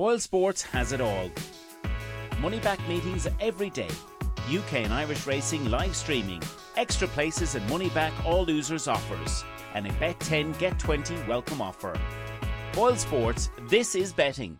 Boyle Sports has it all. Money back meetings every day. UK and Irish racing live streaming. Extra places and money back all losers offers. And a bet 10 get 20 welcome offer. Boyle Sports, this is betting.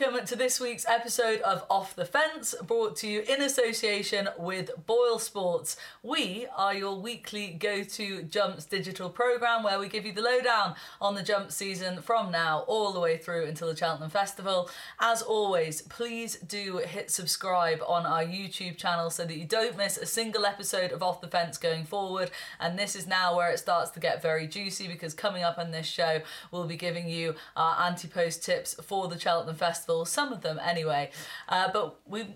Welcome to this week's episode of Off the Fence, brought to you in association with Boyle Sports. We are your weekly go to jumps digital program where we give you the lowdown on the jump season from now all the way through until the Cheltenham Festival. As always, please do hit subscribe on our YouTube channel so that you don't miss a single episode of Off the Fence going forward. And this is now where it starts to get very juicy because coming up on this show, we'll be giving you our anti post tips for the Cheltenham Festival, some of them anyway. Uh, but we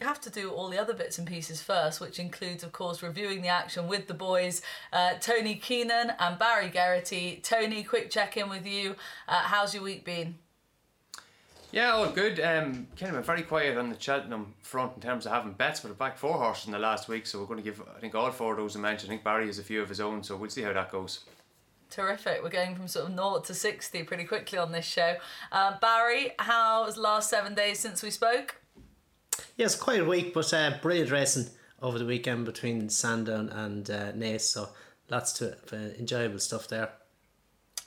have to do all the other bits and pieces first, which includes, of course, reviewing the action with the boys, uh, Tony Keenan and Barry Geraghty. Tony, quick check in with you. Uh, how's your week been? Yeah, all good. Um, kind of very quiet on the Cheltenham front in terms of having bets, but a back four horses in the last week, so we're going to give, I think, all four of those a mention. I think Barry has a few of his own, so we'll see how that goes. Terrific. We're going from sort of 0 to 60 pretty quickly on this show. Uh, Barry, the last seven days since we spoke? Yes, quite a week, but uh, brilliant racing over the weekend between Sandown and uh, Naas, so lots to uh, enjoyable stuff there.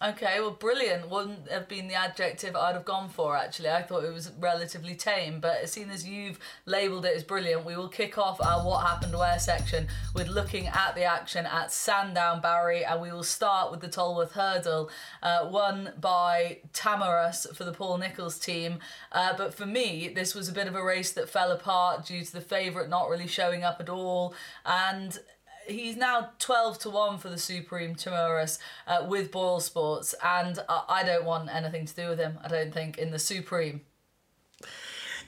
Okay, well, brilliant wouldn't have been the adjective I'd have gone for, actually. I thought it was relatively tame, but as soon as you've labelled it as brilliant, we will kick off our What Happened Where section with looking at the action at Sandown Barry, and we will start with the Tolworth Hurdle, uh, won by Tahmuras for the Paul Nicholls team. Uh, but for me, this was a bit of a race that fell apart due to the favourite not really showing up at all, and he's now 12 to 1 for the Supreme Tahmuras uh, with Boyle Sports, and uh, I don't want anything to do with him, I don't think, in the Supreme.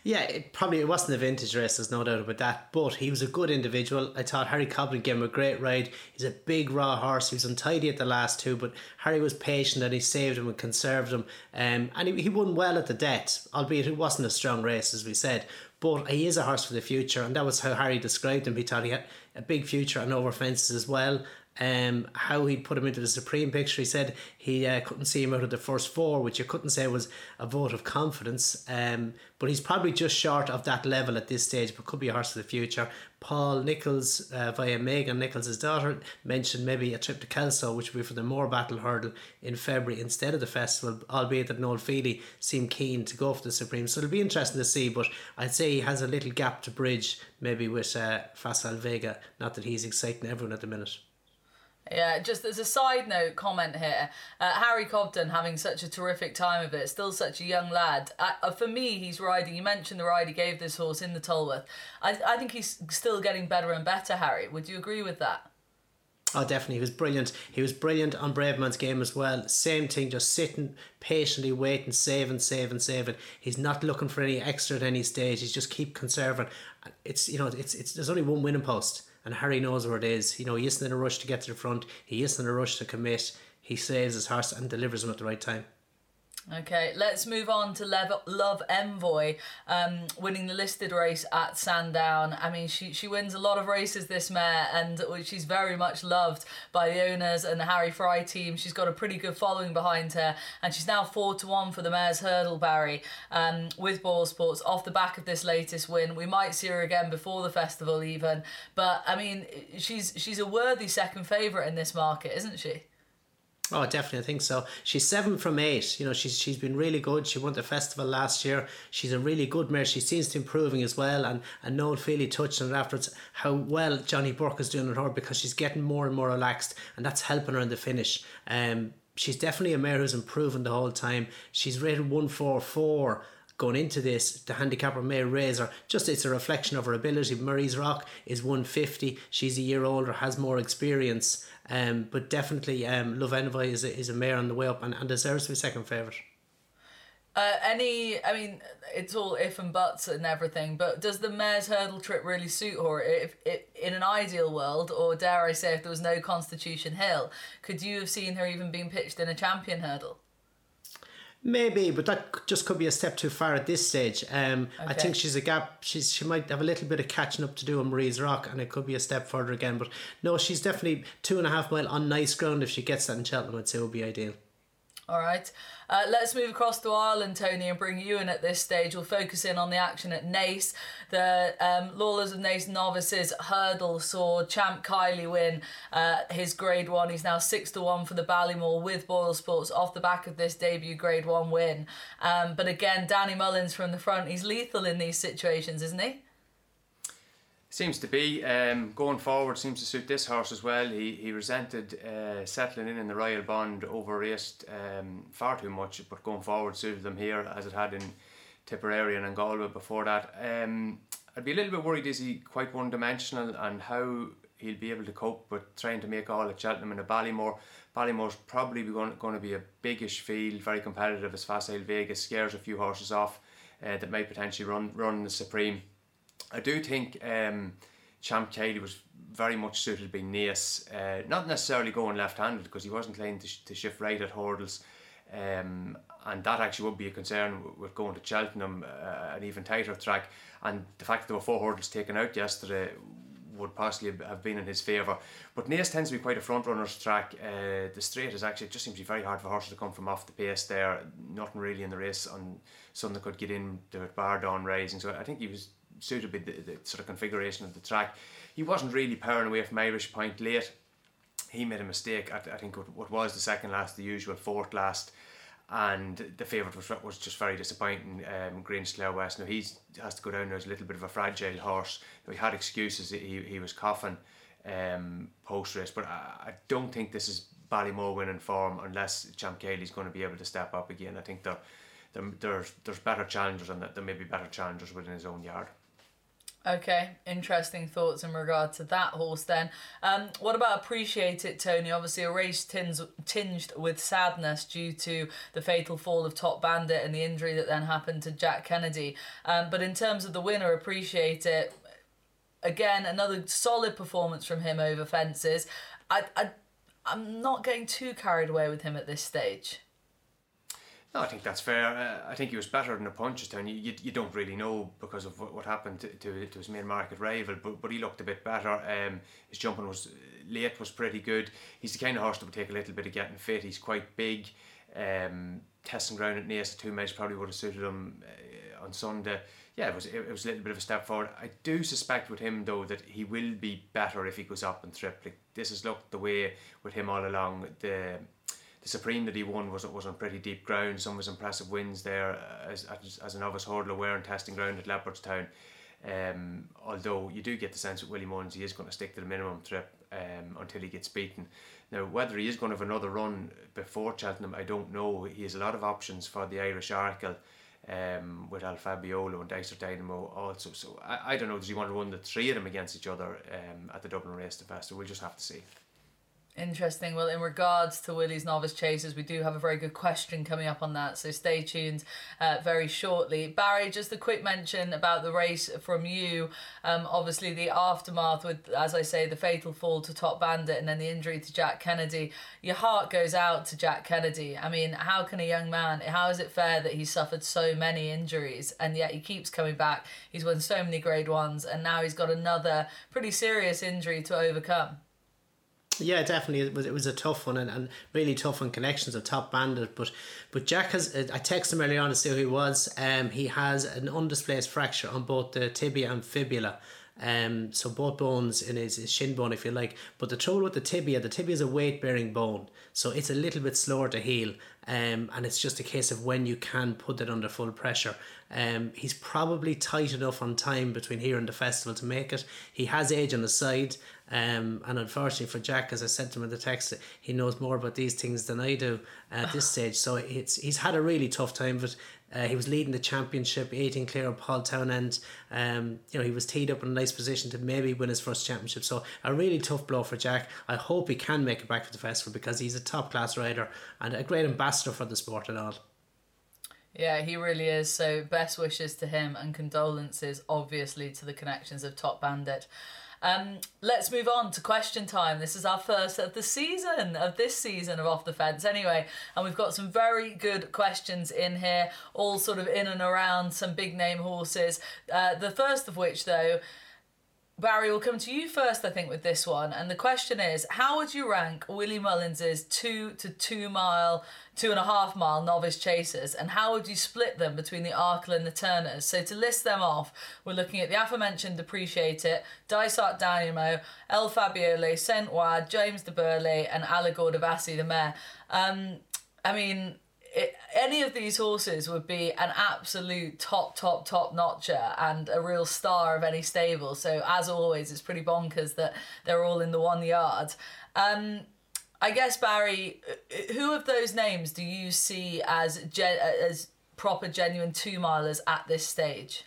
Yeah, it probably it wasn't a vintage race, there's no doubt about that. But he was a good individual. I thought Harry Cobden gave him a great ride. He's a big raw horse. He was untidy at the last two, but Harry was patient and he saved him and conserved him. Um, and he, he won well at the death, albeit it wasn't a strong race, as we said. But he is a horse for the future, and that was how Harry described him. He thought he had a big future and over fences as well. Um, how he'd put him into the supreme picture. He said he uh, couldn't see him out of the first four, which you couldn't say was a vote of confidence. Um, but he's probably just short of that level at this stage, but could be a horse for the future. Paul Nicholls, uh, via Megan Nicholls' daughter, mentioned maybe a trip to Kelso, which would be for the Morebattle Hurdle in February instead of the festival, albeit that Noel Fehily seemed keen to go for the Supreme. So it'll be interesting to see, but I'd say he has a little gap to bridge maybe with uh, Facile Vega. Not that he's exciting everyone at the minute. Yeah, just as a side note comment here, uh, Harry Cobden having such a terrific time of it, still such a young lad. Uh, uh, for me, he's riding. You mentioned the ride he gave this horse in the Tolworth. I, I think he's still getting better and better. Harry, would you agree with that? Oh, definitely. He was brilliant. He was brilliant on Brave Man's Bravemansgame as well. Same thing, just sitting patiently, waiting, saving, saving, saving. He's not looking for any extra at any stage. He's just keep conserving. It's you know, it's it's there's only one winning post and Harry knows where it is. You know, he isn't in a rush to get to the front. He isn't in a rush to commit. He saves his horse and delivers him at the right time. Okay, let's move on to Love Envoi, um, winning the listed race at Sandown. I mean, she, she wins a lot of races, this mare, and she's very much loved by the owners and the Harry Fry team. She's got a pretty good following behind her, and she's now 4 to 1 for the mare's hurdle, Barry, um, with Boyle Sports off the back of this latest win. We might see her again before the festival, even, but I mean, she's, she's a worthy second favourite in this market, isn't she? Oh, definitely, I think so. She's seven from eight. You know, she's she's been really good. She won the festival last year. She's a really good mare. She seems to be improving as well. And and Noel Fehily touched on it afterwards how well Johnny Burke is doing on her because she's getting more and more relaxed, and that's helping her in the finish. Um, she's definitely a mare who's improving the whole time. She's rated one four four going into this, the handicapper may raise her. Just it's a reflection of her ability. Marie's Rock is 150. She's a year older, has more experience. Um, but definitely, um, Love Envoi is a, is a mare on the way up and, and deserves to be second favourite. Uh, any, I mean, it's all if and buts and everything, but does the mare's hurdle trip really suit her? If, if in an ideal world, or dare I say, if there was no Constitution Hill, could you have seen her even being pitched in a champion hurdle? Maybe, but that just could be a step too far at this stage. Um, I think she's a gap. She's she might have a little bit of catching up to do on Marie's Rock, and it could be a step further again. But no, she's definitely two and a half mile on nice ground. If she gets that in Cheltenham, I'd say would be ideal. All right. Uh, let's move across to Ireland, Tony, and bring you in at this stage. We'll focus in on the action at Naas. The um, Lawlers of Naas novices hurdle saw Champ Kiely win uh, his Grade 1. He's now 6 to 1 for the Ballymore with Boyle Sports off the back of this debut Grade 1 win. Um, but again, Danny Mullins from the front. He's lethal in these situations, isn't he? Seems to be um, going forward. Seems to suit this horse as well. He he resented uh, settling in in the Royal Bond over raced um, far too much, but going forward suited them here as it had in Tipperary and Galway before that. Um, I'd be a little bit worried. Is he quite one dimensional and how he'll be able to cope with trying to make all at Cheltenham and a Ballymore. Ballymore's probably going, going to be a biggish field, very competitive as Facile Vegas scares a few horses off uh, that might potentially run run the Supreme. I do think um, Champ Kiely was very much suited to being Naas, uh, not necessarily going left-handed because he wasn't playing to, sh- to shift right at hurdles, um, and that actually would be a concern with going to Cheltenham, uh, an even tighter track, and the fact that there were four hurdles taken out yesterday would possibly have been in his favour. But Naas tends to be quite a front runner's track. Uh, the straight is actually it just seems to be very hard for horses to come from off the pace there. Nothing really in the race on something that could get in the bar down rising. So I think he was suited with the, the sort of configuration of the track. He wasn't really powering away from Irish Point late. He made a mistake. at I think what, was the second last, the usual fourth last, and the favourite was was just very disappointing. Um, Grangeclare West. Now he has to go down there as a little bit of a fragile horse. Now, he had excuses. He he was coughing um, post race, but I, I don't think this is Ballymore winning form unless Champ Kiely's going to be able to step up again. I think there there's there's better challengers and there may be better challengers within his own yard. Okay, interesting thoughts in regard to that horse then. Um, what about Appreciate It, Tony? Obviously, a race tinged, tinged with sadness due to the fatal fall of Top Bandit and the injury that then happened to Jack Kennedy. Um, but in terms of the winner, Appreciate It, again, another solid performance from him over fences. I, I, I'm not getting too carried away with him at this stage. No, I think that's fair. Uh, I think he was better than a Punchestown. You, you, you don't really know because of what, what happened to, to, to his main market rival, but, but he looked a bit better. Um, his jumping was late was pretty good. He's the kind of horse that would take a little bit of getting fit. He's quite big. Um, testing ground at Naas two miles probably would have suited him uh, on Sunday. Yeah, it was it, was a little bit of a step forward. I do suspect with him though that he will be better if he goes up and trip. Like this has looked the way with him all along. The Supreme that he won was was on pretty deep ground. Some of his impressive wins there uh, as, as, as a novice hurdler were testing ground at Leopardstown. Um, although you do get the sense that Willie Mullins he is going to stick to the minimum trip um, until he gets beaten. Now whether he is going to have another run before Cheltenham, I don't know. He has a lot of options for the Irish Arkle. Um, with El Fabiolo and Dysart Dynamo also, so I, I don't know. Does he want to run the three of them against each other um, at the Dublin Racing Festival? We'll just have to see. Interesting. Well, in regards to Willie's novice chasers, we do have a very good question coming up on that, so stay tuned uh, very shortly. Barry, just a quick mention about the race from you. Um, obviously, the aftermath with, as I say, the fatal fall to Top Bandit and then the injury to Jack Kennedy. Your heart goes out to Jack Kennedy. I mean, how can a young man, how is it fair that he suffered so many injuries and yet he keeps coming back? He's won so many grade ones and now he's got another pretty serious injury to overcome. Yeah, definitely. It was it was a tough one and, and really tough on connections of top bandit. But but Jack has I texted him earlier on to see who he was. Um, he has an undisplaced fracture on both the tibia and fibula. Um, so both bones in his, his shin bone, if you like. But the trouble with the tibia, the tibia is a weight bearing bone, so it's a little bit slower to heal. Um, and it's just a case of when you can put it under full pressure. Um, he's probably tight enough on time between here and the festival to make it. He has age on the side, um, and unfortunately for Jack, as I said to him in the text, he knows more about these things than I do at this stage. So it's he's had a really tough time, but uh, he was leading the championship, 18 clear of Paul Townend. Um, you know, he was teed up in a nice position to maybe win his first championship. So a really tough blow for Jack. I hope he can make it back to the festival because he's a top class rider and a great ambassador for the sport and all. Yeah, he really is. So, best wishes to him and condolences, obviously, to the connections of Top Bandit. Um, let's move on to question time. This is our first of the season, of this season of Off the Fence, anyway. And we've got some very good questions in here, all sort of in and around some big name horses. Uh, the first of which, though, Barry, we'll come to you first, I think, with this one. And the question is how would you rank Willie Mullins's two to two mile, two and a half mile novice chasers? And how would you split them between the Arkle and the Turners? So to list them off, we're looking at the aforementioned Appreciate It, Dysart Dynamo, El Fabiolo, Saint Wad, James du Berlais, and Allegorie de Vassy the Mare. Um, I mean, any of these horses would be an absolute top, top, top notcher and a real star of any stable. So, as always, it's pretty bonkers that they're all in the one yard. Um, I guess Barry, who of those names do you see as as proper, genuine two milers at this stage?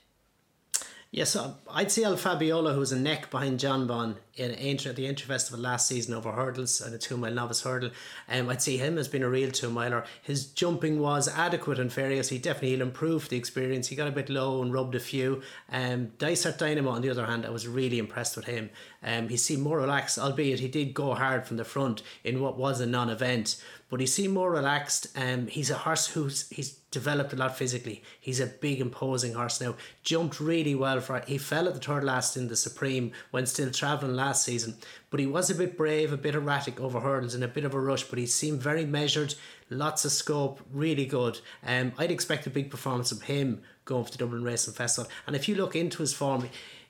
Yes, yeah, so I'd see El Fabiolo, who was a neck behind Jonbon in at the Aintree Festival last season over hurdles and a two mile novice hurdle. Um, I'd see him as being a real two miler. His jumping was adequate and Ferias. He definitely improved the experience. He got a bit low and rubbed a few. Um, Dysart Dynamo, on the other hand, I was really impressed with him. Um, he seemed more relaxed, albeit he did go hard from the front in what was a non event but he seemed more relaxed. Um, he's a horse who's he's developed a lot physically. He's a big imposing horse now. Jumped really well for he fell at the third last in the Supreme when still travelling last season, but he was a bit brave, a bit erratic over hurdles and a bit of a rush. But he seemed very measured, lots of scope, really good. Um, I'd expect a big performance of him going for the Dublin Racing Festival. And if you look into his form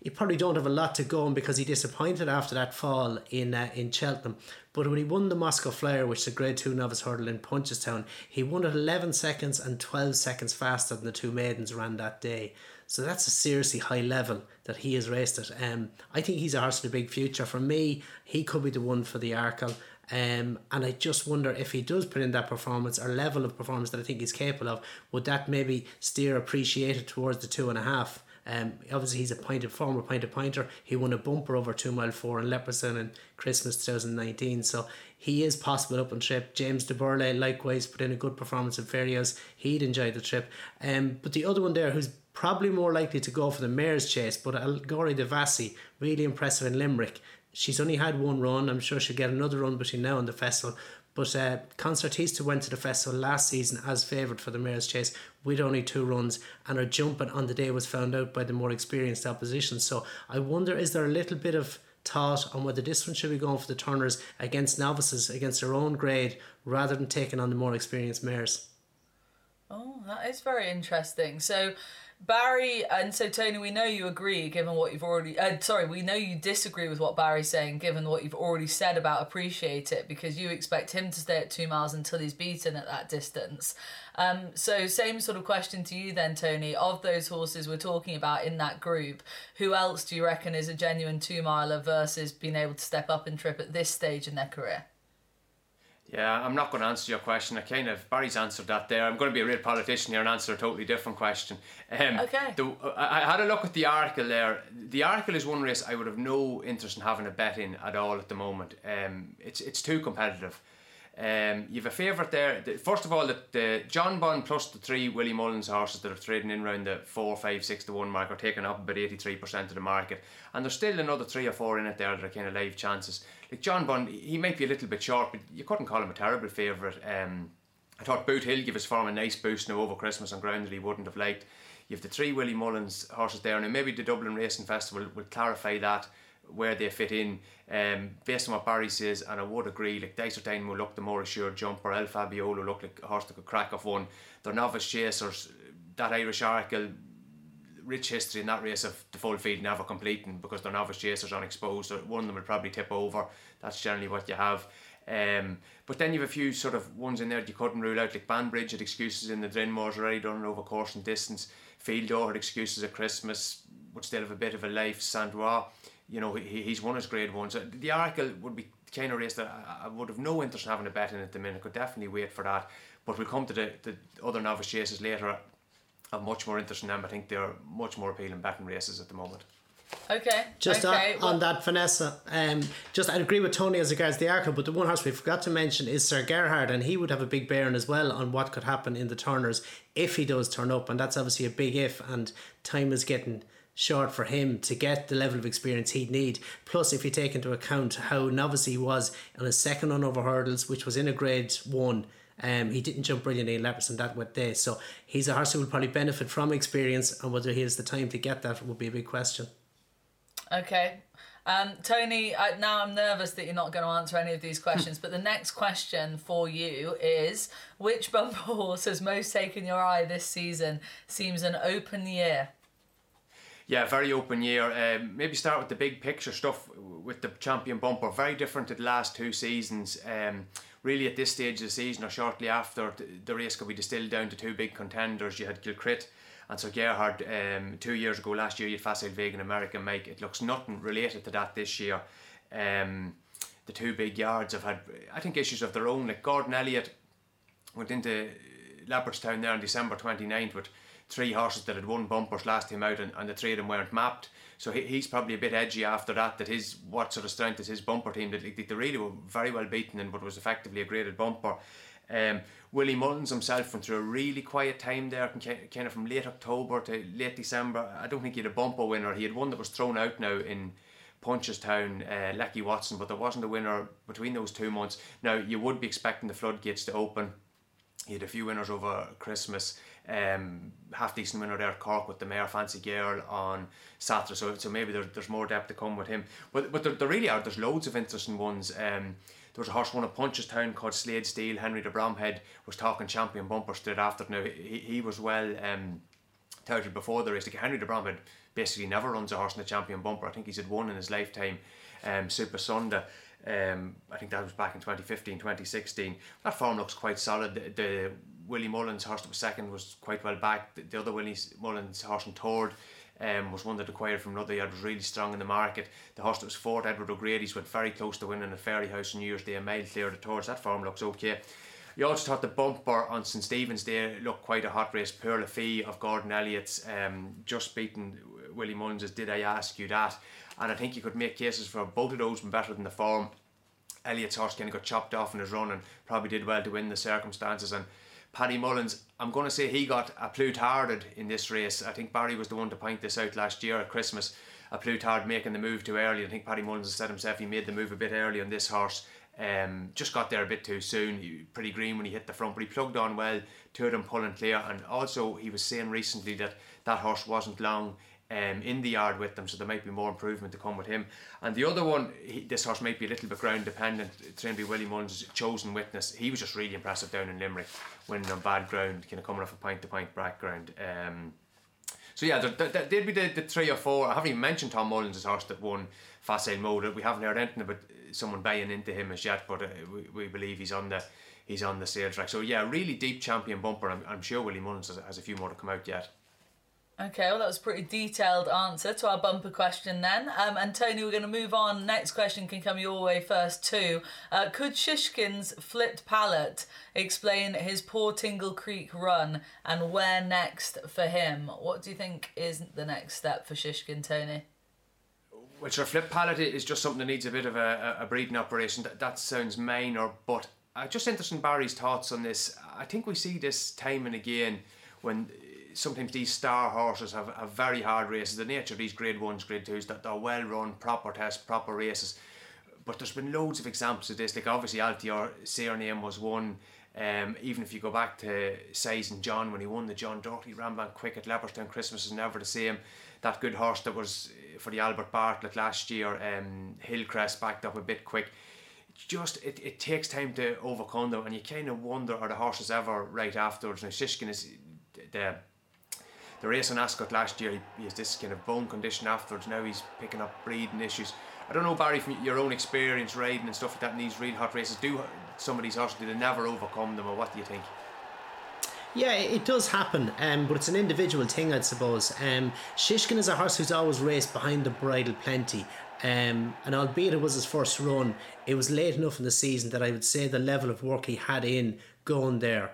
he probably don't have a lot to go on because he disappointed after that fall in uh, in Cheltenham. But when he won the Moscow Flyer, which is a Grade Two novice hurdle in Punchestown, he won at eleven seconds and twelve seconds faster than the two maidens ran that day. So that's a seriously high level that he has raced at. Um, I think he's a horse with a big future. For me, he could be the one for the Arkle. Um, and I just wonder if he does put in that performance or level of performance that I think he's capable of, would that maybe steer Appreciate It towards the two and a half? Um, obviously, he's a pointed former pointed pointer. He won a bumper over two mile four in Leopardstown in Christmas 2019. So he is possible up on trip. James du Berlais likewise put in a good performance at Ferias. He'd enjoy the trip. Um, but the other one there who's probably more likely to go for the mare's chase, but Allegorie de Vassy, really impressive in Limerick. She's only had one run. I'm sure she'll get another run between now and the festival. But uh, Concertista went to the festival last season as favoured for the Mayor's Chase with only two runs, and her jumping on the day was found out by the more experienced opposition. So I wonder, is there a little bit of thought on whether this one should be going for the Turners against novices, against their own grade, rather than taking on the more experienced mares? Oh, that is very interesting. So Barry and so Tony, we know you agree, given what you've already. Uh, sorry, we know you disagree with what Barry's saying, given what you've already said about appreciate it, because you expect him to stay at two miles until he's beaten at that distance. Um, so same sort of question to you then, Tony. Of those horses we're talking about in that group, who else do you reckon is a genuine two miler versus being able to step up and trip at this stage in their career? Yeah, I'm not going to answer your question. I kind of Barry's answered that there. I'm going to be a real politician here and answer a totally different question. Um, okay. The, I, had a look at the Arkle there. The Arkle is one race I would have no interest in having a bet in at all at the moment. Um, it's it's too competitive. Um, you have a favourite there. First of all, the, the Jonbon plus the three Willie Mullins horses that are trading in around the four, five, six to one mark are taking up about eighty three percent of the market, and there's still another three or four in it there that are kind of live chances. Like Jonbon, he might be a little bit short, but you couldn't call him a terrible favourite. Um, I thought Boothill gave his form a nice boost now over Christmas on ground that he wouldn't have liked. You have the three Willie Mullins horses there, and maybe the Dublin Racing Festival will clarify that where they fit in um, based on what Barry says, and I would agree. Like Dysart Dynamo look the more assured jumper, El Fabiolo look like a horse that could crack off one. They're novice chasers. That Irish Arkle, rich history in that race of the full field never completing because they're novice chasers unexposed. So one of them will probably tip over. That's generally what you have. Um, but then you have a few sort of ones in there that you couldn't rule out, like Banbridge had excuses in the Drinmores already done over course and distance. Fil Dor had excuses at Christmas, would still have a bit of a life. Sandrois you know, he, he's won his grade one. So the Arkle would be kind of race that I, I, would have no interest in having a bet in at the minute. Could definitely wait for that. But we'll come to the, the other novice chases later. I have much more interest in them. I think they're much more appealing betting races at the moment. Okay. Just okay. On, on that, Vanessa, um, just I agree with Tony as regards the Arkle, but the one horse we forgot to mention is Sir Gerhard, and he would have a big bearing as well on what could happen in the Turners if he does turn up, and that's obviously a big if, and time is getting short for him to get the level of experience he'd need. Plus, if you take into account how novice he was on his second on over hurdles, which was in a grade one. Um, he didn't jump brilliantly in Leopardstown that wet day, so he's a horse who will probably benefit from experience, and whether he has the time to get that would be a big question. Okay, um, Tony, I, now I'm nervous that you're not going to answer any of these questions, but the next question for you is which bumper horse has most taken your eye this season? Seems an open year. Yeah, very open year. Um, maybe start with the big picture stuff with the champion bumper. Very different to the last two seasons. Um, really, at this stage of the season or shortly after, the race could be distilled down to two big contenders. You had Kilcruit and Sir Gerhard, um, two years ago, last year, you had Facile Vegan American Mike. It looks nothing related to that this year. Um, the two big yards have had, I think, issues of their own. Like Gordon Elliott went into Leopardstown there on December 29th with three horses that had won bumpers last time out and, and the three of them weren't mapped. So he, he's probably a bit edgy after that, that his, what sort of strength is his bumper team. That they, they really were very well beaten in what was effectively a graded bumper. Um, Willie Mullins himself went through a really quiet time there, kind of from late October to late December. I don't think he had a bumper winner. He had one that was thrown out now in Punchestown, uh, Lecky Watson, but there wasn't a winner between those two months. Now, you would be expecting the floodgates to open. He had a few winners over Christmas. Um, half decent winner there, Cork with the Mayor Fancy Girl on Saturday. So, so maybe there, there's more depth to come with him. But but there, there really are. There's loads of interesting ones. Um, there was a horse won at Punchestown called Slade Steel. Henry de Bromhead was talking champion bumper straight after. Now he, he was well um, touted before the race. Like Henry de Bromhead basically never runs a horse in the champion bumper. I think he's had one in his lifetime. Um, Super Sunday. Um, I think that was back in 2015, 2016. That form looks quite solid. The, the Willie Mullins horse that was second was quite well back. The, the other Willie Mullins horse in third um, was one that acquired from another yard, was really strong in the market. The horse that was fourth, Edward O'Grady's, went very close to winning at Fairyhouse on New Year's Day, a mile clear of the tours. That form looks okay. You also thought the bumper on St Stephen's Day looked quite a hot race. Pearl Fee of Gordon Elliott's um, just beaten Willie Mullins. Did I ask you that? And I think you could make cases for both of those being better than the form. Elliott's horse kind of got chopped off in his run and probably did well to win the circumstances. And Paddy Mullins, I'm going to say he got a plutarded in this race. I think Barry was the one to point this out last year at Christmas. A plutard making the move too early. I think Paddy Mullins has said himself he made the move a bit early on this horse. Um, just got there a bit too soon. He, pretty green when he hit the front, but he plugged on well. Two of them pulling clear, and also he was saying recently that that horse wasn't long um, in the yard with them, so there might be more improvement to come with him. And the other one, he, this horse might be a little bit ground dependent. Trained by Willie Mullins, chosen witness. He was just really impressive down in Limerick, winning on bad ground, kind of coming off a point to point background. Um, so yeah, there, there, there'd be the, the three or four. I haven't even mentioned Tom Mullins' horse that won Facile Mode. We haven't heard anything about someone buying into him as yet, but uh, we, we believe he's on the he's on the sale track. So yeah, really deep champion bumper. I'm, I'm sure Willie Mullins has, has a few more to come out yet. Okay, well, that was a pretty detailed answer to our bumper question then. Um, and Tony, we're going to move on. Next question can come your way first, too. Uh, could Shishkin's flipped palate explain his poor Tingle Creek run and where next for him? What do you think is the next step for Shishkin, Tony? Which our flip palate is just something that needs a bit of a, a breeding operation. That, that sounds minor, but uh, just interested in Barry's thoughts on this. I think we see this time and again when sometimes these star horses have, have very hard races. The nature of these grade ones, grade twos, that they're well run, proper tests, proper races. But there's been loads of examples of this. Like obviously Altior Cyrname was one. Um, even if you go back to Sizing John when he won the John Doherty Rambank Quick at Leopardstown, Christmas is never the same. That good horse that was for the Albert Bartlett last year, um, Hillcrest backed up a bit quick. just it, it takes time to overcome them, and you kind of wonder are the horses ever right afterwards. Now Shishkin is the the race on Ascot last year, he, he has this kind of bone condition afterwards. Now he's picking up breathing issues. I don't know, Barry, from your own experience riding and stuff like that in these really hot races, do some of these horses, do they never overcome them, or what do you think? Yeah, it does happen, um, but it's an individual thing, I suppose. Um, Shishkin is a horse who's always raced behind the bridle plenty. Um, and albeit it was his first run, it was late enough in the season that I would say the level of work he had in going there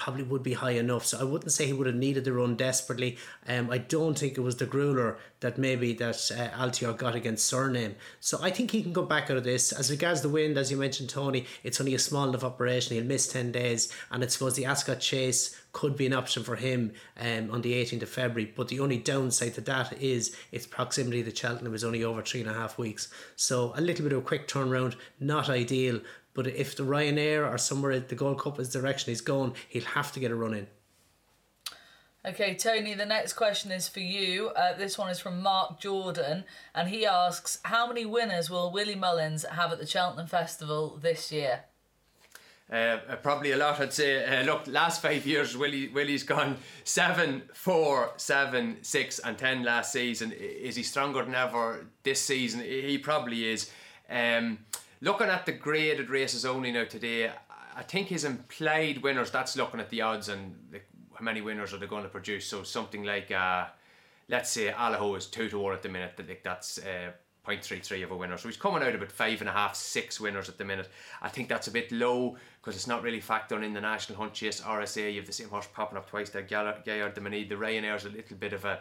probably would be high enough. So I wouldn't say he would have needed the run desperately. Um, I don't think it was the grueler that maybe that uh, Altior got against Cyrname. So I think he can go back out of this. As regards the wind, as you mentioned, Tony, it's only a small enough operation. He'll miss 10 days. And I suppose the Ascot Chase could be an option for him um, on the 18th of February. But the only downside to that is its proximity to Cheltenham is only over three and a half weeks. So a little bit of a quick turnaround, not ideal. But if the Ryanair or somewhere the Gold Cup is direction he's going, he'll have to get a run in. Okay, Tony, the next question is for you. Uh, this one is from Mark Jordan, and he asks How many winners will Willie Mullins have at the Cheltenham Festival this year? Uh, probably a lot, I'd say. Uh, look, last five years, Willie Willie's gone seven, four, seven, six, and ten last season. Is he stronger than ever this season? He probably is. Um, looking at the graded races only now today, I think his implied winners. That's looking at the odds and the how many winners are they going to produce? So something like, uh, let's say Allaho is two to one at the minute. Like that's uh, 0.33 of a winner. So he's coming out about five and a half, six winners at the minute. I think that's a bit low because it's not really factored in the National Hunt Chase RSA. You have the same horse popping up twice there. Gaillard du Mesnil. The Ryanair's a little bit of a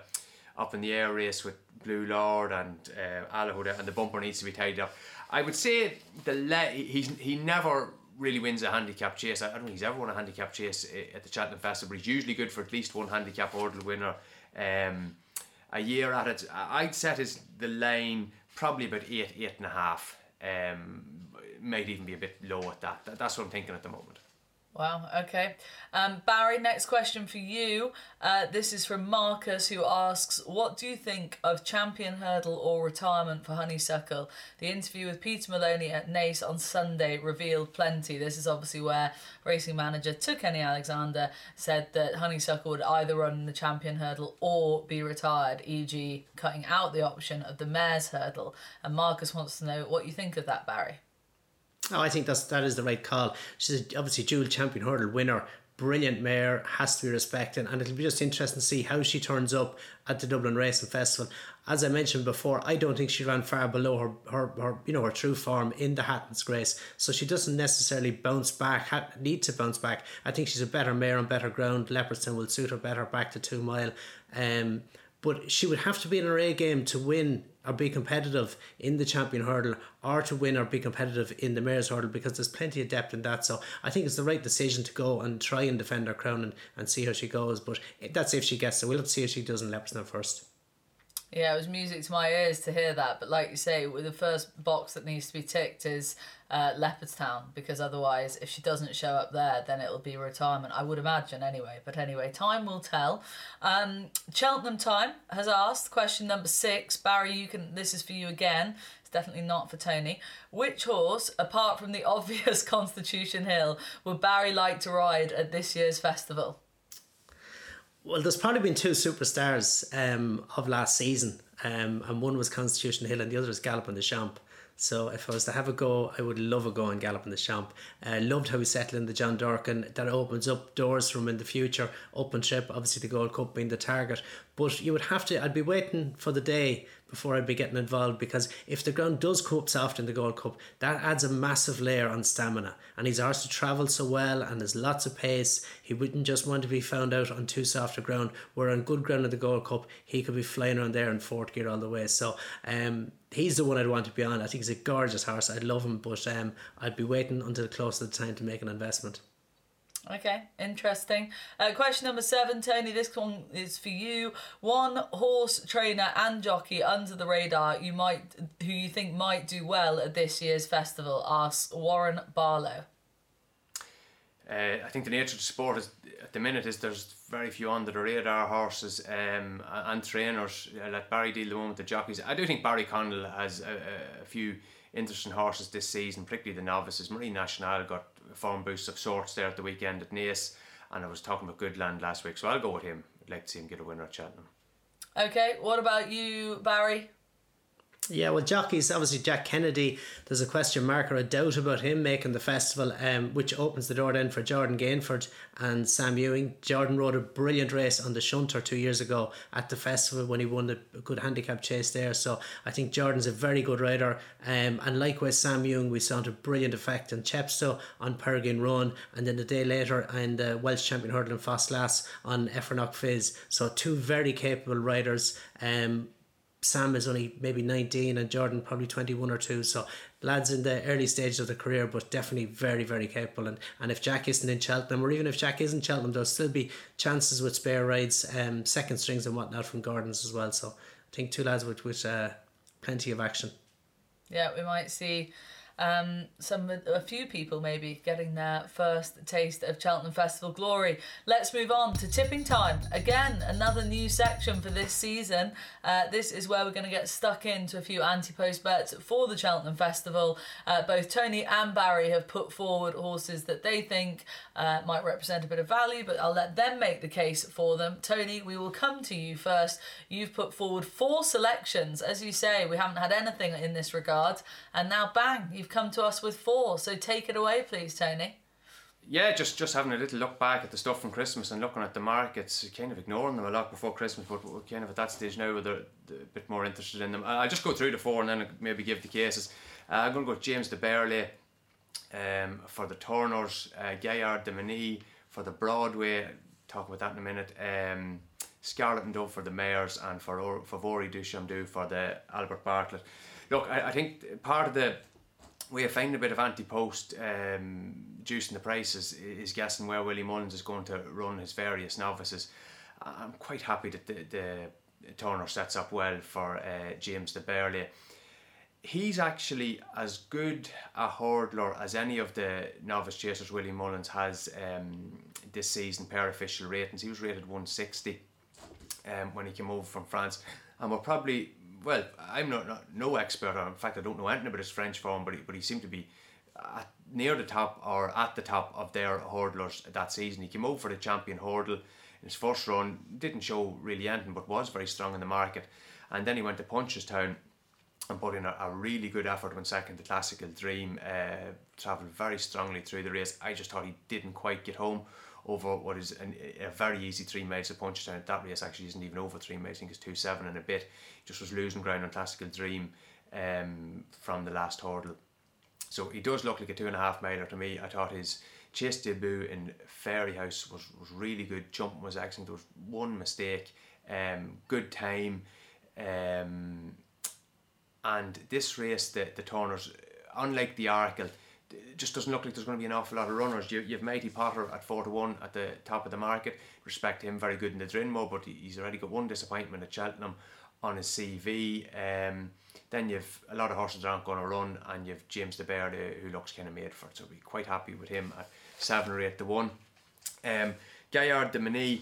up in the air race with Blue Lord and uh, and the bumper needs to be tidied up. I would say the le- he's he never really wins a handicap chase. I don't think he's ever won a handicap chase eh, at the Cheltenham Festival, but he's usually good for at least one handicap hurdle winner um, a year at it. I'd set his the line probably about eight, eight and a half. Um, might even be a bit low at that. That's what I'm thinking at the moment. Wow, okay. Um, Barry, next question for you. Uh, this is from Marcus, who asks What do you think of champion hurdle or retirement for Honeysuckle? The interview with Peter Molony at Naas on Sunday revealed plenty. This is obviously where racing manager to Alexander said that Honeysuckle would either run the champion hurdle or be retired, e.g., cutting out the option of the mare's hurdle. And Marcus wants to know what you think of that, Barry. Oh, I think that's that is the right call. She's obviously dual champion hurdle winner, brilliant mare, has to be respected, and it'll be just interesting to see how she turns up at the Dublin Racing Festival. As I mentioned before, I don't think she ran far below her, her, her you know her true form in the Hatton's Grace, so she doesn't necessarily bounce back, need to bounce back. I think she's a better mare on better ground. Leopardstown will suit her better back to two mile. Um, but she would have to be in her A game to win or be competitive in the champion hurdle or to win or be competitive in the mayor's hurdle because there's plenty of depth in that. So I think it's the right decision to go and try and defend her crown and, and see how she goes. But that's if she gets it. We'll have to see if she does in Leopardstown first. Yeah, it was music to my ears to hear that. But like you say, the first box that needs to be ticked is uh, Leopardstown because otherwise, if she doesn't show up there, then it'll be retirement. I would imagine anyway. But anyway, time will tell. Um, Cheltenham Time has asked question number six. Barry, you can. This is for you again. It's definitely not for Tony. Which horse, apart from the obvious Constitution Hill, would Barry like to ride at this year's festival? Well, there's probably been two superstars um, of last season, um, and one was Constitution Hill, and the other is Galopin Des Champs. So if I was to have a go, I would love a go on Galopin Des Champs. Uh, loved how he settled in the John Durkan. That opens up doors for him in the future. Open trip, obviously the Gold Cup being the target. But you would have to, I'd be waiting for the day before I'd be getting involved because if the ground does come up soft in the Gold Cup, that adds a massive layer on stamina. And he's asked to travel so well and there's lots of pace. He wouldn't just want to be found out on too soft a ground. Where on good ground in the Gold Cup, he could be flying around there in fourth gear all the way. So um, he's the one I'd want to be on. I think he's a gorgeous horse. I'd love him, but um, I'd be waiting until close to the time to make an investment. Okay, interesting. Uh, question number seven, Tony. This one is for you. One horse trainer and jockey under the radar you might, who you think might do well at this year's festival. Asks Warren Barlow. Uh, I think the nature of the sport is at the minute is there's very few under the radar horses um, and trainers. Uh, let Barry deal the one with the jockeys. I do think Barry Connell has a, a, few interesting horses this season, particularly the novices. Marine Nationale got form boost of sorts there at the weekend at Naas, and I was talking about Goodland last week, so I'll go with him. I'd like to see him get a winner at Cheltenham. Okay, what about you, Barry? Yeah, well, jockeys, obviously Jack Kennedy, there's a question mark or a doubt about him making the festival, um, which opens the door then for Jordan Gainford and Sam Ewing. Jordan rode a brilliant race on the shunter two years ago at the festival when he won the good handicap chase there. So I think Jordan's a very good rider. Um, and likewise, Sam Ewing, we saw a brilliant effect in Chepstow on Peregrine Run, and then the day later in the Welsh Champion Hurdle in Ffos Las on Effronock Fizz. So two very capable riders. Um, Sam is only maybe 19 and Jordan probably 21 or 2 so lads in the early stages of the career but definitely very very capable. And, and if Jack isn't in Cheltenham or even if Jack isn't Cheltenham there'll still be chances with spare rides um, second strings and whatnot from Gordons as well. So I think two lads with, with uh, plenty of action. Yeah we might see um, some of a few people maybe getting their first taste of Cheltenham Festival glory. Let's move on to tipping time. Again, another new section for this season. Uh, this is where we're going to get stuck into a few anti-post bets for the Cheltenham Festival. Uh, both Tony and Barry have put forward horses that they think uh, might represent a bit of value, but I'll let them make the case for them. Tony, we will come to you first. You've put forward four selections. As you say, we haven't had anything in this regard, and now bang, you've you've come to us with four. So take it away, please, Tony. Yeah, just just having a little look back at the stuff from Christmas and looking at the markets, kind of ignoring them a lot before Christmas, but we're kind of at that stage now where they're, a bit more interested in them. I'll just go through the four and then maybe give the cases. Uh, I'm going to go James du Berlais um, for the Turners, uh, Gaillard du Mesnil for the Broadway, talk about that in a minute. Um, Scarlet and Dove for the Mayors and for Favori du Champ for the Albert Bartlett. Look, I, I think part of the we are finding a bit of anti-post um, juicing the prices is guessing where Willie Mullins is going to run his various novices. I'm quite happy that the, the Turner sets up well for uh, James du Berlais. He's actually as good a hurdler as any of the novice chasers Willie Mullins has um, this season per official ratings. He was rated 160 um, when he came over from France, and we're probably well, I'm not, not no expert. In fact, I don't know anything about his French form, but he, but he seemed to be at, near the top or at the top of their hurdlers that season. He came over for the champion hurdle in his first run, didn't show really anything, but was very strong in the market. And then he went to Punchestown and put in a, a really good effort when second to Klassical Dream. Uh, travelled very strongly through the race. I just thought he didn't quite get home over what is an, a very easy three miles at Punchestown. That race actually isn't even over three miles. I think it's two seven and a bit. Just was losing ground on Klassical Dream um, from the last hurdle. So he does look like a two and a half miler to me. I thought his chase debut in Fairyhouse was, was really good. Jumping was excellent. There was one mistake. Um, good time. Um, and this race, the, the Turners, unlike the Arkle, it just doesn't look like there's going to be an awful lot of runners. You, you've Mighty Potter at 4 to 1 at the top of the market. Respect him, very good in the Drinmore, but he's already got one disappointment at Cheltenham on his CV. Um, then you've a lot of horses aren't going to run, and you've James du Berlais who looks kind of made for it. So be quite happy with him at 7 or 8 to 1. Um, Gaillard du Mesnil,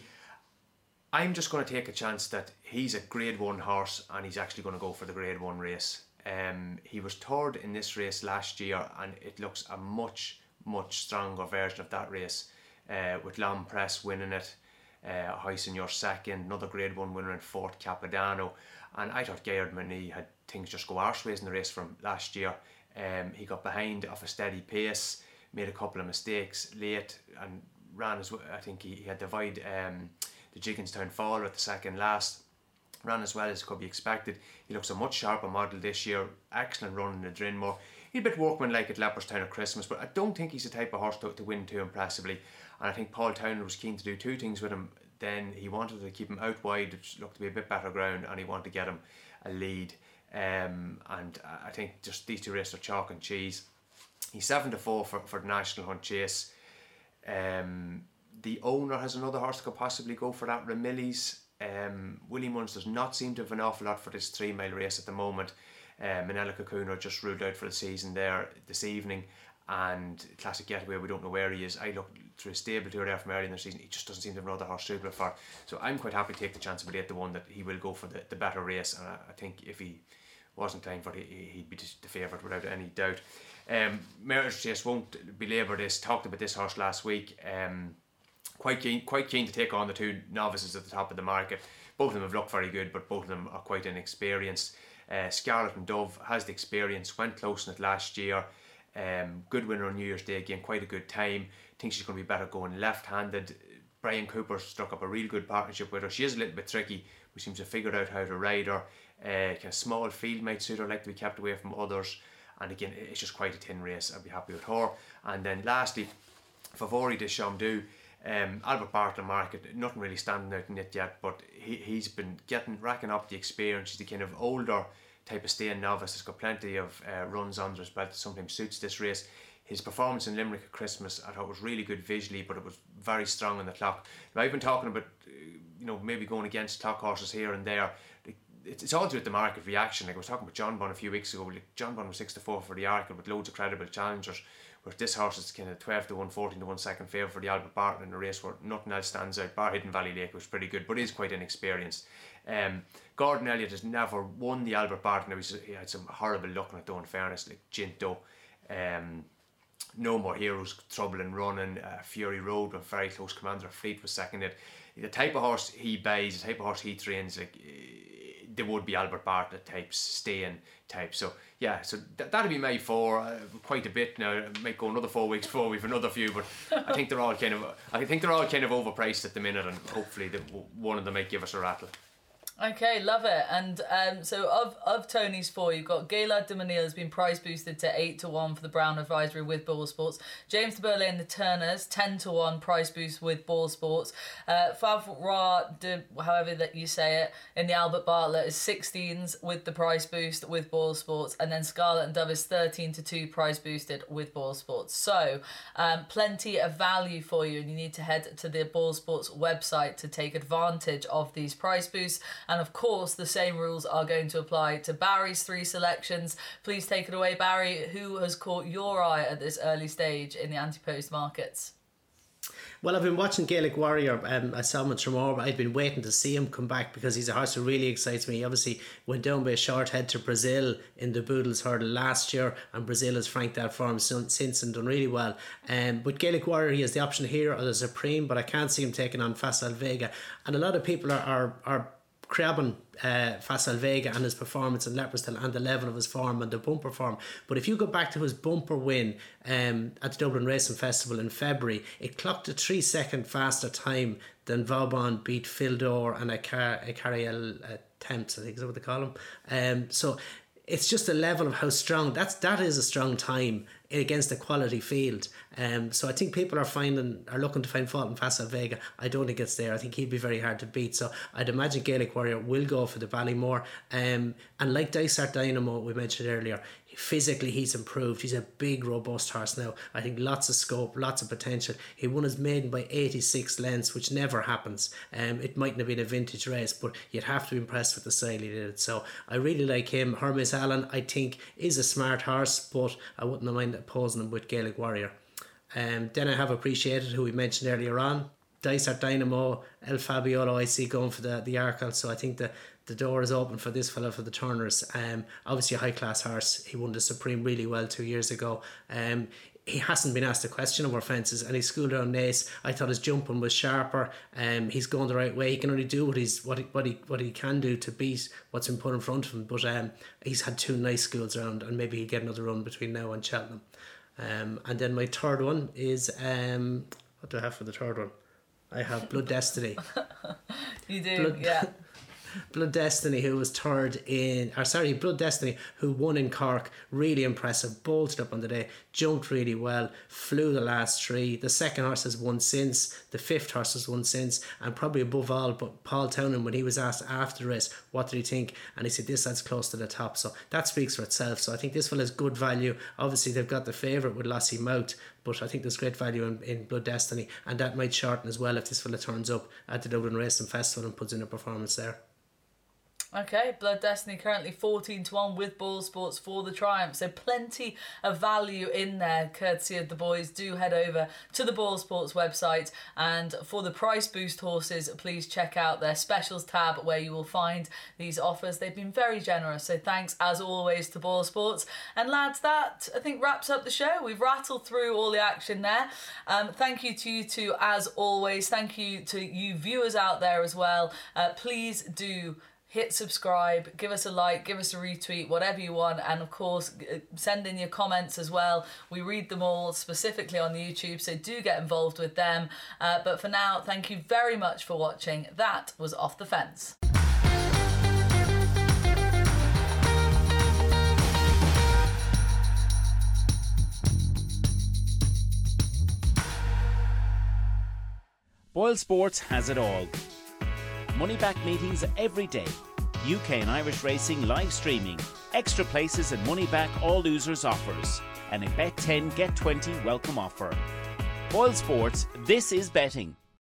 I'm just going to take a chance that he's a grade 1 horse and he's actually going to go for the grade 1 race. Um, he was third in this race last year, and it looks a much, much stronger version of that race uh, with L'Homme Presse winning it. Uh, your second, another Grade 1 winner in fourth, Capodanno. And I thought Gaillard Mesnil had things just go arseways in the race from last year. Um, he got behind off a steady pace, made a couple of mistakes late, and ran as well. I think he, he had divided um, the Gigginstown Fall at the second last ran as well as could be expected. He looks a much sharper model this year. Excellent run in the Drinmore. He's a bit workmanlike at Leopardstown at Christmas, but I don't think he's the type of horse to, to win too impressively. And I think Paul Townend was keen to do two things with him. Then he wanted to keep him out wide, which looked to be a bit better ground, and he wanted to get him a lead. Um, and I think just these two races are chalk and cheese. He's seven to four for, for the National Hunt Chase. Um, the owner has another horse that could possibly go for that. Ramillies um, Willie Mullins does not seem to have an awful lot for this three mile race at the moment. Um, Minella Cocooner just ruled out for the season there this evening, and Classic Getaway, we don't know where he is. I looked through a stable tour there from early in the season, he just doesn't seem to have another horse suitable for. So I'm quite happy to take the chance of it the one that he will go for the, the better race, and I, I think if he wasn't playing for it, he, would be the favourite without any doubt. Um, just won't belabour this, talked about this horse last week. Um, quite keen, quite keen to take on the two novices at the top of the market. Both of them have looked very good, but both of them are quite inexperienced. Uh, Scarlet and Dove has the experience, went close in it last year. Um, good winner on New Year's Day again, quite a good time. Think she's going to be better going left-handed. Bryan Cooper struck up a real good partnership with her. She is a little bit tricky, but seems to have figured out how to ride her. Uh, kind of small field might suit her, like to be kept away from others. And again, it's just quite a thin race. I'd be happy with her. And then lastly, Favori de Champdou. Um, Albert Bartlett market, nothing really standing out in it yet, but he, he's been getting racking up the experience. He's the kind of older type of staying novice. He's got plenty of uh, runs under his belt that sometimes suits this race. His performance in Limerick at Christmas, I thought was really good visually, but it was very strong on the clock. Now, I've been talking about, uh, you know, maybe going against clock horses here and there. It's, it's all to do with the market reaction. Like I was talking about John Jonbon a few weeks ago. Like Jonbon was six to four for the Arkle with loads of credible challengers. Where this horse is kind of 12 to 1, 14 to 1 second favourite for the Albert Bartlett in a race where nothing else stands out. Bar Hidden Valley Lake was pretty good, but is quite inexperienced. Um, Gordon Elliott has never won the Albert Bartlett. He had some horrible luck in it though, in fairness, like Ginto. Um, no More Heroes, Trouble in Running, uh, Fury Road, when very close Commander Fleet was seconded. The type of horse he buys, the type of horse he trains, like uh, there would be Albert Bartlett types, staying types. So yeah, so th- that'll be my four. Uh, quite a bit now. It might go another four weeks before we've another few, but I think they're all kind of. I think they're all kind of overpriced at the minute, and hopefully the, one of them might give us a rattle. Okay, love it. And um, so of of Tony's four, you've got Gaillard du Mesnil has been price boosted to eight to one for the Brown Advisory with BoyleSports. James de and the Turners ten to one price boost with BoyleSports. Uh, Favori de however that you say it in the Albert Bartlett is sixteens with the price boost with BoyleSports, and then Scarlet and Dove is thirteen to two price boosted with BoyleSports. So um, plenty of value for you, and you need to head to the BoyleSports website to take advantage of these price boosts. And of course, the same rules are going to apply to Barry's three selections. Please take it away, Barry. Who has caught your eye at this early stage in the anti post markets? Well, I've been watching Gaelic Warrior. Um, I saw him at Tramore, but I've been waiting to see him come back because he's a horse who really excites me. He obviously went down by a short head to Brazil in the Boodles hurdle last year, and Brazil has franked that form since and done really well. Um, but Gaelic Warrior, he has the option here or the Supreme, but I can't see him taking on Facile Vega. And a lot of people are, are, are crabbing uh, Facile Vega and his performance in Leopardstown and the level of his form and the bumper form. But if you go back to his bumper win um, at the Dublin Racing Festival in February, it clocked a three second faster time than Vauban beat Fil Dor and a, car, a Cariel uh, Temps, I think is what they call him. Um, so it's just a level of how strong that's that is a strong time against a quality field. Um, so I think people are finding are looking to find fault in Facile Vega. I don't think it's there. I think he'd be very hard to beat. So I'd imagine Gaelic Warrior will go for the Ballymore. Um, and like Dysart Dynamo we mentioned earlier, physically he's improved. He's a big, robust horse now. I think lots of scope, lots of potential. He won his maiden by 86 lengths, which never happens. Um, it mightn't have been a vintage race, but you'd have to be impressed with the style he did it. So I really like him. Hermes Allen, I think, is a smart horse, but I wouldn't mind opposing him with Gaelic Warrior. Um, then I have Appreciate It who we mentioned earlier on. Dysart Dynamo, El Fabiolo, I see going for the, the Arkle. So I think the, the door is open for this fella for the Turners. Um, obviously a high class horse. He won the Supreme really well two years ago. Um, he hasn't been asked a question over fences and he's schooled around Naas. I thought his jumping was sharper. Um, he's going the right way. He can only do what he's what he, what he what he can do to beat what's been put in front of him. But um, he's had two nice schools around and maybe he'll get another run between now and Cheltenham. Um, and then my third one is um, what do I have for the third one? I have Blood Destiny. you do, Blood, yeah. Blood Destiny, who was third in, or sorry, Blood Destiny, who won in Cork, really impressive, bolted up on the day, jumped really well, flew the last three. The second horse has won since, the fifth horse has won since, and probably above all, but Paul Townend, when he was asked after the race, what did he think? And he said, this that's close to the top. So that speaks for itself. So I think this one has good value. Obviously, they've got the favourite with Lossiemouth, but I think there's great value in, in Blood Destiny, and that might shorten as well if this fella turns up at the Dublin Racing Festival and puts in a performance there. Okay, Blood Destiny currently 14 to 1 with BoyleSports for the triumph. So plenty of value in there, courtesy of the boys. Do head over to the BoyleSports website. And for the price boost horses, please check out their specials tab where you will find these offers. They've been very generous. So thanks as always to BoyleSports. And lads, that I think wraps up the show. We've rattled through all the action there. Um, thank you to you two as always. Thank you to you viewers out there as well. Uh, please do hit subscribe, give us a like, give us a retweet, whatever you want. And of course, send in your comments as well. We read them all specifically on YouTube, so do get involved with them. Uh, but for now, thank you very much for watching. That was Off the Fence. Boyle Sports has it all. Money back meetings every day. UK and Irish racing live streaming. Extra places and money back all losers offers. And a bet 10 get 20 welcome offer. Boyle Sports, this is betting.